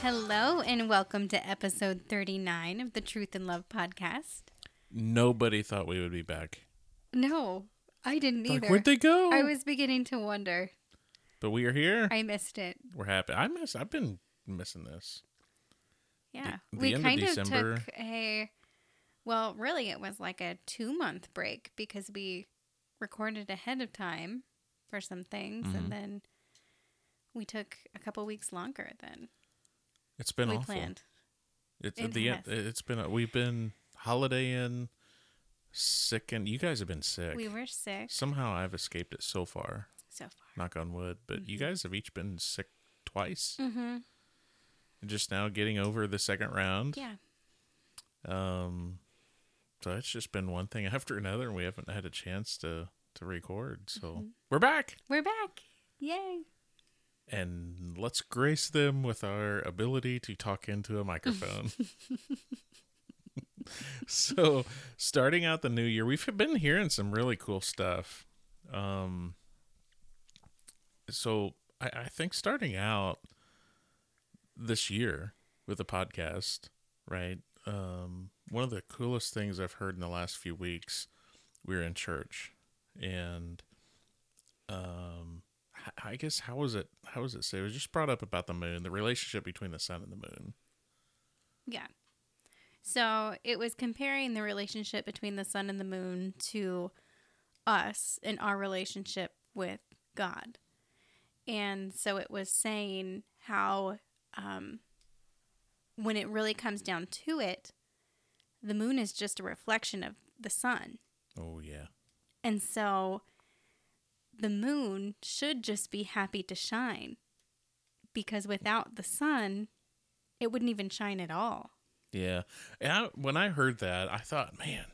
Hello, and welcome to episode 39 of the Truth and Love podcast. Nobody thought we would be back. No, I didn't Like, either. where'd they go? I was beginning to wonder. But we are here. I missed it. We're happy. I miss. I've been missing this. Yeah. the we end of kind of, December- took a, well, really, it was like a two month break because we recorded ahead of time for some things, Mhm. and then we took a couple weeks longer than It's been we awful. planned. It's It at the end. It's been. We've been holidaying, sick, and you guys have been sick. We were sick Somehow I've escaped it so far. So far. Knock on wood. But you guys have each been sick twice. Mm-hmm. And Just now getting over the second round. Yeah. Um. So it's just been one thing after another, and we haven't had a chance to to record. So Mm-hmm. we're back. We're back. Yay. and let's grace them with our ability to talk into a microphone. so, starting out the new year, we've been hearing some really cool stuff. Um, so I, I think starting out this year with the podcast, right? Um, one of the coolest things I've heard in the last few weeks, we were in church, and um, I guess how was it? How was it say? It was just brought up about the moon, the relationship between the sun and the moon. Yeah. So it was comparing the relationship between the sun and the moon to us and our relationship with God. And so it was saying how, um, when it really comes down to it, the moon is just a reflection of the sun. Oh yeah, And so the moon should just be happy to shine because without the sun, it wouldn't even shine at all. yeah. And I, when I heard that, I thought, man,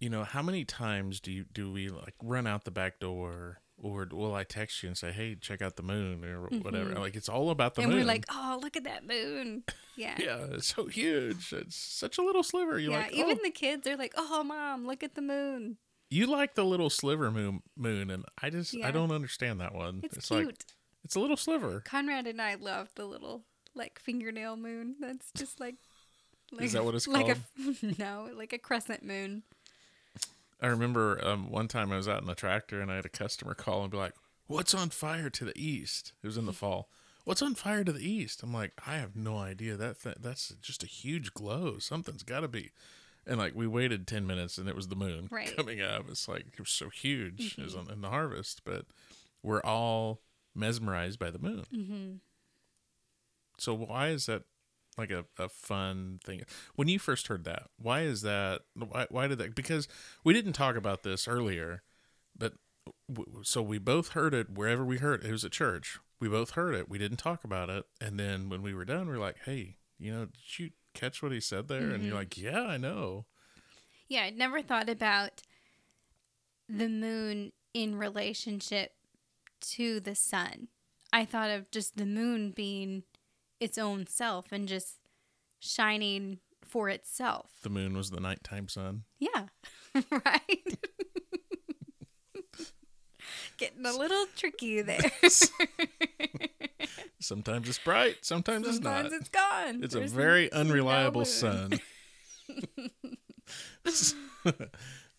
you know, how many times do you do we like run out the back door, or will I text you and say, hey, check out the moon or whatever? Mm-hmm. Like it's all about the and moon. And we're like, oh, look at that moon. Yeah. yeah, it's so huge. It's such a little sliver. You're Yeah, like, even oh, the kids are like, "Oh, mom, look at the moon. you like the little sliver moon, moon, and I just Yeah. I don't understand that one. It's, like cute." it's a little sliver. Conrad and I love the little like fingernail moon. That's just like, like Is that what it's like a no, like a crescent moon. I remember um, one time I was out in the tractor and I had a customer call and be like, "What's on fire to the east?" It was in the fall. What's on fire to the east? I'm like, I have no idea. That th- that's just a huge glow. Something's got to be. And like we waited ten minutes and it was the moon Right. coming up. It's like it was so huge it was on, in the harvest, but we're all mesmerized by the moon. Mm-hmm. So why is that like a, a fun thing? When you first heard that, why is that? Why, why did that? Because we didn't talk about this earlier, but w- so we both heard it wherever we heard it. It was at church. We both heard it. We didn't talk about it, and then when we were done, we are like, "Hey, you know, did you catch what he said there?" And you're mm-hmm. like, "Yeah, I know." Yeah, I'd never thought about the moon in relationship to the sun. I thought of just the moon being its own self and just shining for itself. The moon was the nighttime sun. Yeah, right. Getting a little tricky there. Sometimes it's bright, sometimes, it's not. Sometimes it's gone. It's There's a very no unreliable moon. sun.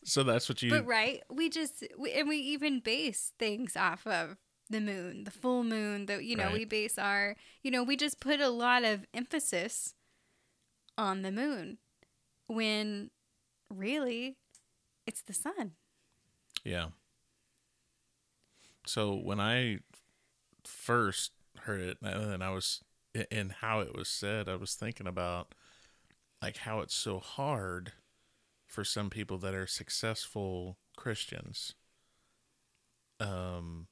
so that's what you But right, we just we, and we even base things off of the moon, the full moon. The you know we base our you know we just put a lot of emphasis on the moon when really it's the sun. Yeah. So when I first heard it, and then I was in how it was said, I was thinking about like how it's so hard for some people that are successful Christians. Um,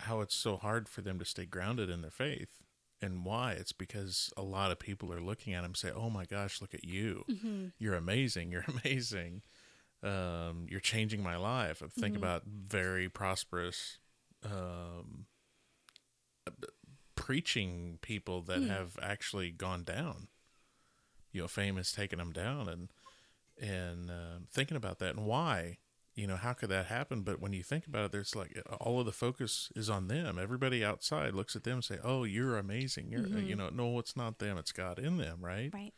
how it's so hard for them to stay grounded in their faith, and why? It's because a lot of people are looking at them say, "Oh my gosh, look at you! You're amazing! You're amazing! Um, you're changing my life." I think about very prosperous um, preaching people that Hmm. have actually gone down. You know, fame has taken them down, and and um thinking about that and why. You know, how could that happen? But when you think about it, there's like all of the focus is on them. Everybody outside looks at them and say, "Oh, you're amazing." You're, Mhm. you know, no, it's not them; it's God in them, right? Right.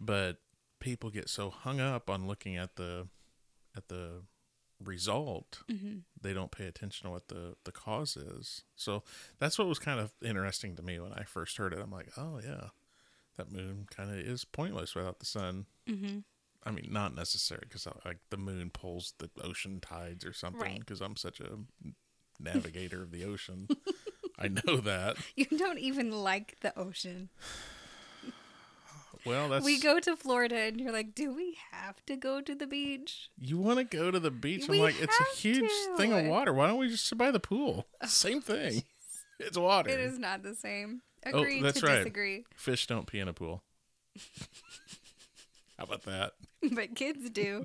but people get so hung up on looking at the at the result hmm they don't pay attention to what the the cause is so that's what was kind of interesting to me when i first heard it i'm like oh yeah that moon kind of is pointless without the sun hmm i mean not necessary because like the moon pulls the ocean tides or something Right. because i'm such a navigator of the ocean i know that You don't even like the ocean. well that's We go to Florida and you're like, do we have to go to the beach? You want to go to the beach? I'm like, it's a huge thing of water. Why don't we just sit by the pool? Oh, same thing. It's water. It is not the same. Oh, Agree that's to right. disagree. Fish don't pee in a pool. How about that? But kids do.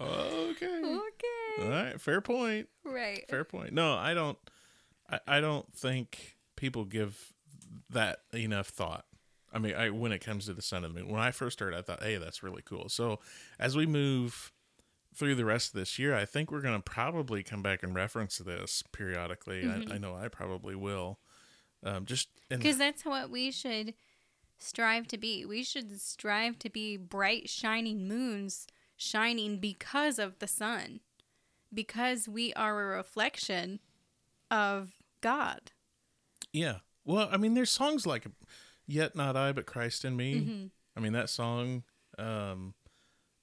Okay. Okay. right. Fair point. Right. Fair point. No, I don't. I, I don't think people give that enough thought. I mean, I when it comes to the sun and the moon. When I first heard, I thought, "Hey, that's really cool." So as we move through the rest of this year, I think we're going to probably come back and reference this periodically. Mhm. I, I know I probably will. Um, just Because that's what we should strive to be. We should strive to be bright, shining moons, shining because of the sun, because we are a reflection of God. yeah. Well, I mean, there's songs like "Yet Not I, But Christ in Me." Mhm. I mean, that song, um,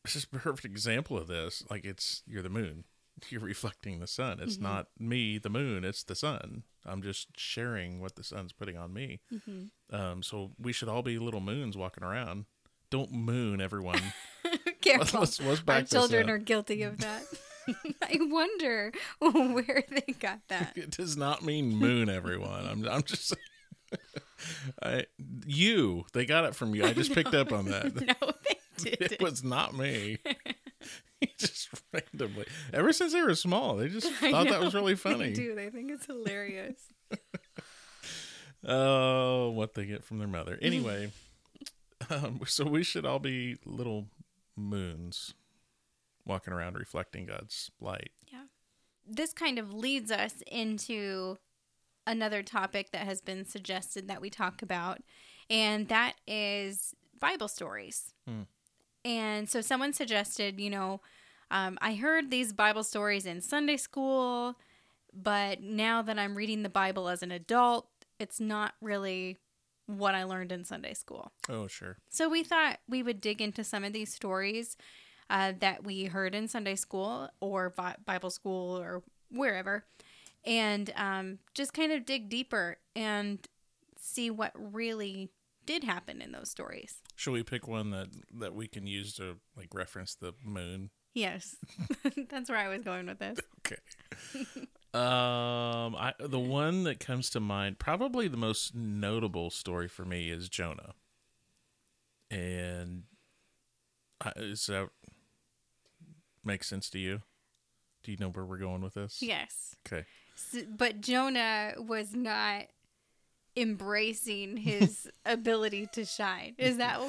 it's just a perfect example of this. Like, it's you're the moon, you're reflecting the sun. It's Mhm. not me, the moon. It's the sun. I'm just sharing what the sun's putting on me. Mhm. Um, so we should all be little moons walking around. Don't moon everyone. Careful. let's, let's Our children are guilty of that. I wonder where they got that. It does not mean moon everyone. I'm I'm just. I you they got it from you. I just picked up on that. no, they didn't. It was not me. Just randomly. Ever since they were small, they just thought that was know. really They funny. do. They think it's hilarious. Oh, what they get from their mother. Anyway, um, so we should all be little moons walking around reflecting God's light. Yeah. This kind of leads us into another topic that has been suggested that we talk about, and that is Bible stories. Hmm. And so someone suggested, you know, um, I heard these Bible stories in Sunday school, but now that I'm reading the Bible as an adult, it's not really what I learned in Sunday school. Oh, sure. So we thought we would dig into some of these stories uh, that we heard in Sunday school or Bi- Bible school or wherever, and um, just kind of dig deeper and see what really did happen in those stories. Should we pick one that that we can use to like reference the moon? Yes, that's where I was going with this. Okay. um, I the one that comes to mind, probably the most notable story for me is Jonah. And I, is that make sense to you? Do you know where we're going with this? Yes, Okay. S- but Jonah was not embracing his ability to shine. Is that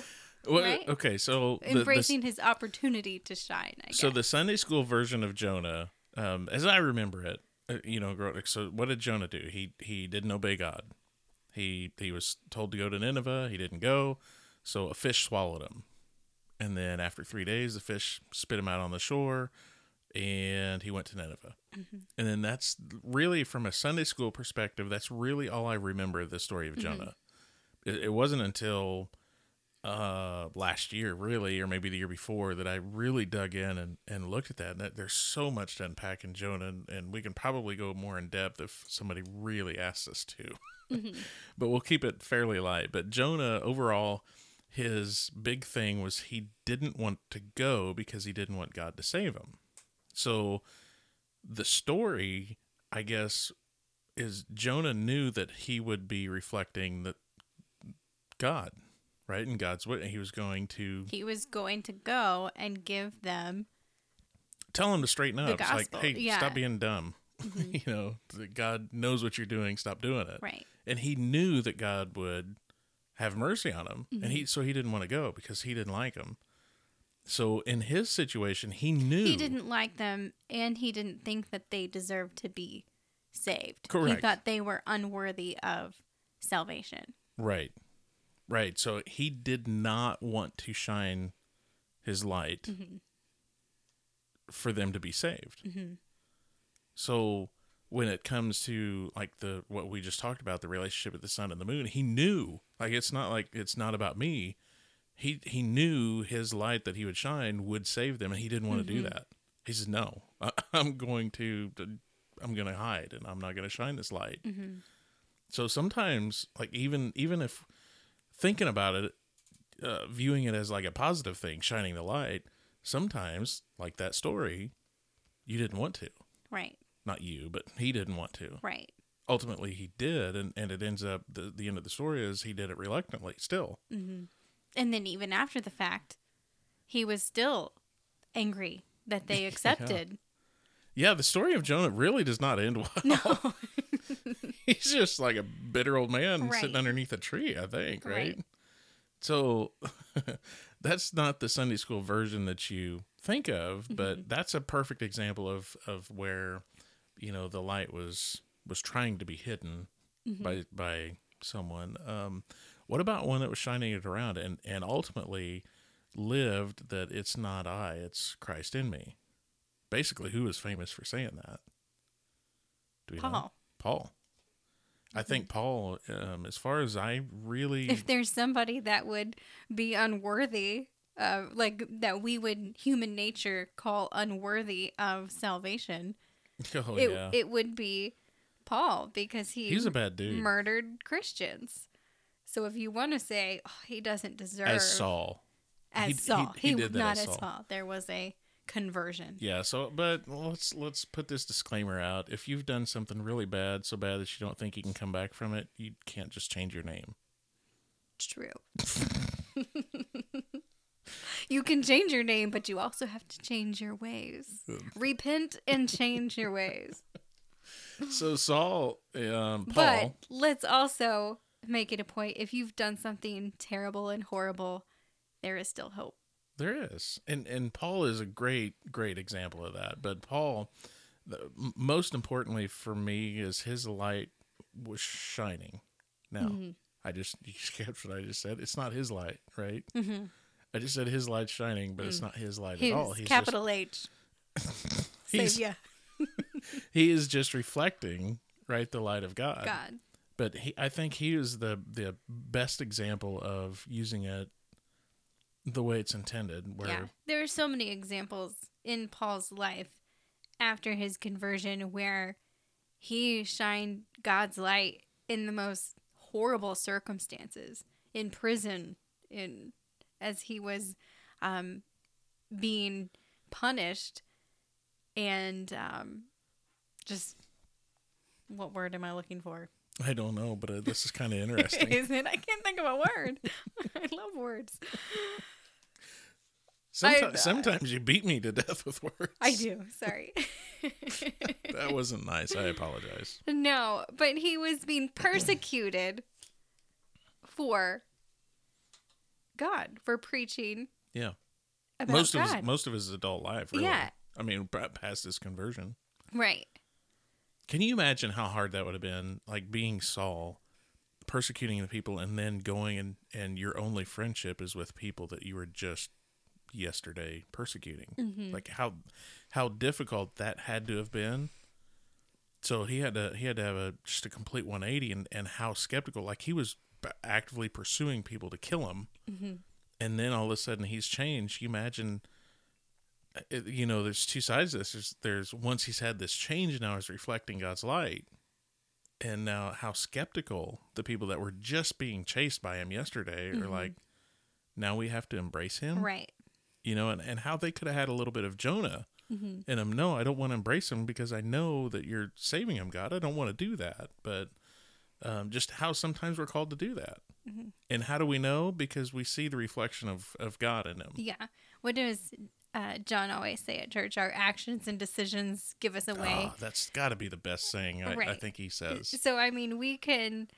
Well, Right? okay. So the- the, embracing his opportunity to shine? I guess. So the Sunday school version of Jonah, um, as I remember it, uh, you know, so what did Jonah do? He he didn't obey God. He he was told to go to Nineveh. He didn't go, so a fish swallowed him. And then after three days, the fish spit him out on the shore, and he went to Nineveh. And then that's really from a Sunday school perspective. That's really all I remember of the story of Jonah. It, it wasn't until uh last year really or maybe the year before that I really dug in and, and looked at that. And that there's so much to unpack in Jonah and, and we can probably go more in depth if somebody really asks us to. But we'll keep it fairly light. But Jonah overall his big thing was he didn't want to go because he didn't want God to save him. So the story I guess is Jonah knew that he would be reflecting that God right? In God's way, he was going to he was going to go and give them tell him to straighten up. It's like, hey, yeah. stop being dumb. you know, God knows what you're doing. Stop doing it. Right. And he knew that God would have mercy on him, and Mm-hmm. he so he didn't want to go because he didn't like him. So in his situation, he knew He didn't like them and he didn't think that they deserved to be saved. Correct. He thought they were unworthy of salvation. Right. Right. So he did not want to shine his light Mm-hmm. for them to be saved. Mm-hmm. So when it comes to like the what we just talked about, the relationship with the sun and the moon, he knew like it's not like it's not about me. He he knew his light that he would shine would save them, and he didn't want to do that. He says, "No, I, I'm going to, I'm going to hide, and I'm not going to shine this light." Mm-hmm. So sometimes, like even even if thinking about it, uh, viewing it as like a positive thing, shining the light, sometimes like that story, you didn't want to. Right. Not you, but he didn't want to. Right. Ultimately, he did, and, and it ends up the the end of the story is he did it reluctantly. Still, Mm-hmm. And then even after the fact, he was still angry that they accepted. yeah. The story of Jonah really does not end well. No. He's just like a bitter old man Right. sitting underneath a tree, I think, right? Right. So that's not the Sunday school version that you think of, but Mm-hmm. that's a perfect example of of where you know the light was was trying to be hidden Mm-hmm. by by someone. Um, what about one that was shining it around and and ultimately lived that it's not I, it's Christ in me. Basically, who is famous for saying that? Do we know? Paul. I think Paul, um, as far as I really, If there's somebody that would be unworthy, uh, like that we would human nature call unworthy of salvation, oh it yeah, it would be Paul because he he's a bad dude. murdered Christians. So if you want to say oh, he doesn't deserve as Saul. as He- he- Saul, he he, did that not as. Saul. There was a conversion. Yeah, so but let's let's put this disclaimer out. If you've done something really bad, so bad that you don't think you can come back from it, you can't just change your name. True. you can change your name, but you also have to change your ways. Repent and change your ways. So Saul, um, Paul, But let's also make it a point if you've done something terrible and horrible, there is still hope. There is, and and Paul is a great great example of that. But Paul, the, most importantly for me, is his light was shining. Now, Mm-hmm. I just you just catch what I just said. It's not his light, right? Mhm. I just said his light's shining, but it's not his light He's at all. He's capital H. He's- ya, he is just reflecting right the light of God. God. But he, I think he is the the best example of using it the way it's intended. Where Yeah. There are so many examples in Paul's life after his conversion where he shined God's light in the most horrible circumstances, in prison, in as he was um, being punished, and um, just what word am I looking for? I don't know, but uh, this is kind of interesting. Isn't it? I can't think of a word. I love words. Sometimes, sometimes you beat me to death with words. I do. Sorry. That wasn't nice. I apologize. No, but he was being persecuted for God, for preaching Yeah, about most of his, most of his adult life. Really. Yeah. I mean, past his conversion. right. Can you imagine how hard that would have been? Like being Saul, persecuting the people, and then going and and your only friendship is with people that you were just yesterday persecuting. Mm-hmm. Like how how difficult that had to have been. So he had to he had to have a just a complete 180, and and how skeptical. Like he was actively pursuing people to kill him, Mm-hmm. and then all of a sudden he's changed. You imagine. uh, you know, there's two sides to this. There's, there's once he's had this change, now he's reflecting God's light, and now how skeptical the people that were just being chased by him yesterday are like, now we have to embrace him, Right. You know, and, and how they could have had a little bit of Jonah Mm-hmm. in him. No, I don't want to embrace him because I know that you're saving him, God. I don't want to do that, but um, just how sometimes we're called to do that. Mm-hmm. And how do we know? Because we see the reflection of, of God in him. Yeah. What does uh, John always say at church, our actions and decisions give us away. Oh, that's got to be the best saying I, I think he says. So, I mean, we can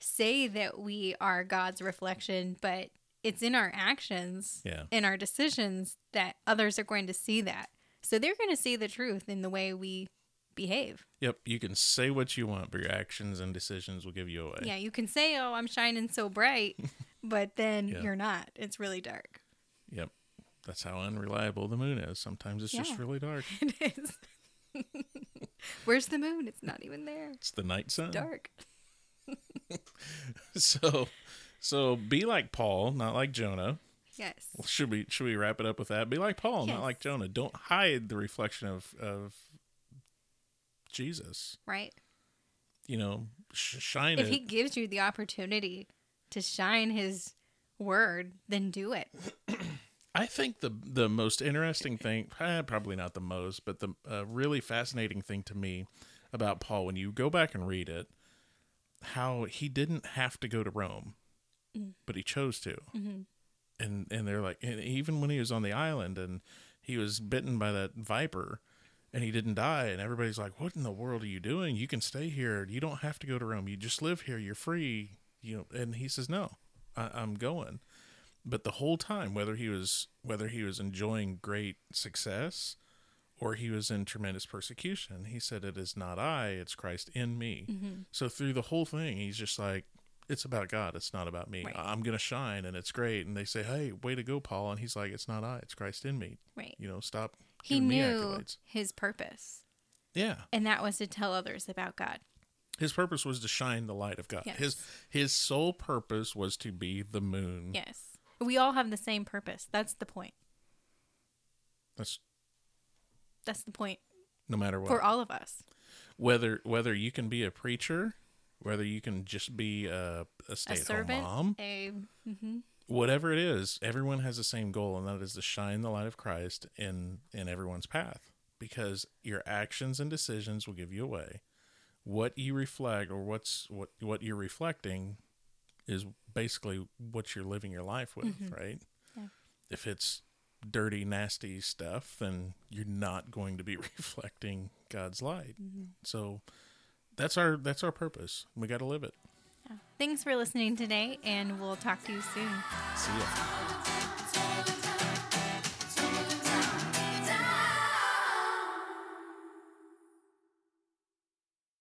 say that we are God's reflection, but it's in our actions, Yeah. in our decisions, that others are going to see that. So, they're going to see the truth in the way we behave. Yep, you can say what you want, but your actions and decisions will give you away. Yeah, you can say, oh, I'm shining so bright, but then Yeah. you're not. It's really dark. Yep. That's how unreliable the moon is. Sometimes it's just really dark. It is. Where's the moon? It's not even there. It's the night sun. Dark. So so be like Paul, not like Jonah. Yes. Should we should we wrap it up with that? Be like Paul, Yes. not like Jonah. Don't hide the reflection of of Jesus. Right? You know, sh- shine If it. he gives you the opportunity to shine his word, then do it. I think the the most interesting thing, eh, probably not the most, but the uh, really fascinating thing to me about Paul, when you go back and read it, how he didn't have to go to Rome, Mm-hmm. but he chose to, mm-hmm. and and they're like, and even when he was on the island and he was bitten by that viper, and he didn't die, and everybody's like, "What in the world are you doing? You can stay here. You don't have to go to Rome. You just live here. You're free." You know, and he says, "No, I, I'm going." but the whole time whether he was whether he was enjoying great success or he was in tremendous persecution he said it is not i it's christ in me mm-hmm. so through the whole thing he's just like it's about god it's not about me Right. i'm gonna shine and it's great and they say hey way to go paul and he's like it's not i it's christ in me Right. you know stop He knew his purpose, yeah and that was to tell others about God. his purpose was to shine the light of god Yes. his his sole purpose was to be the moon Yes. We all have the same purpose. That's the point. that's That's the point no matter what for all of us. whether whether you can be a preacher, whether you can just be a, a stay at home mom, a mhm. whatever it is, everyone has the same goal, and that is to shine the light of Christ in in everyone's path. Because your actions and decisions will give you away. What you reflect, or what's what what you're reflecting, is basically what you're living your life with, right? Mm-hmm. Yeah. If it's dirty, nasty stuff, then you're not going to be reflecting God's light. Mm-hmm. So that's our that's our purpose. We got to live it. Thanks for listening today, and we'll talk to you soon. See ya.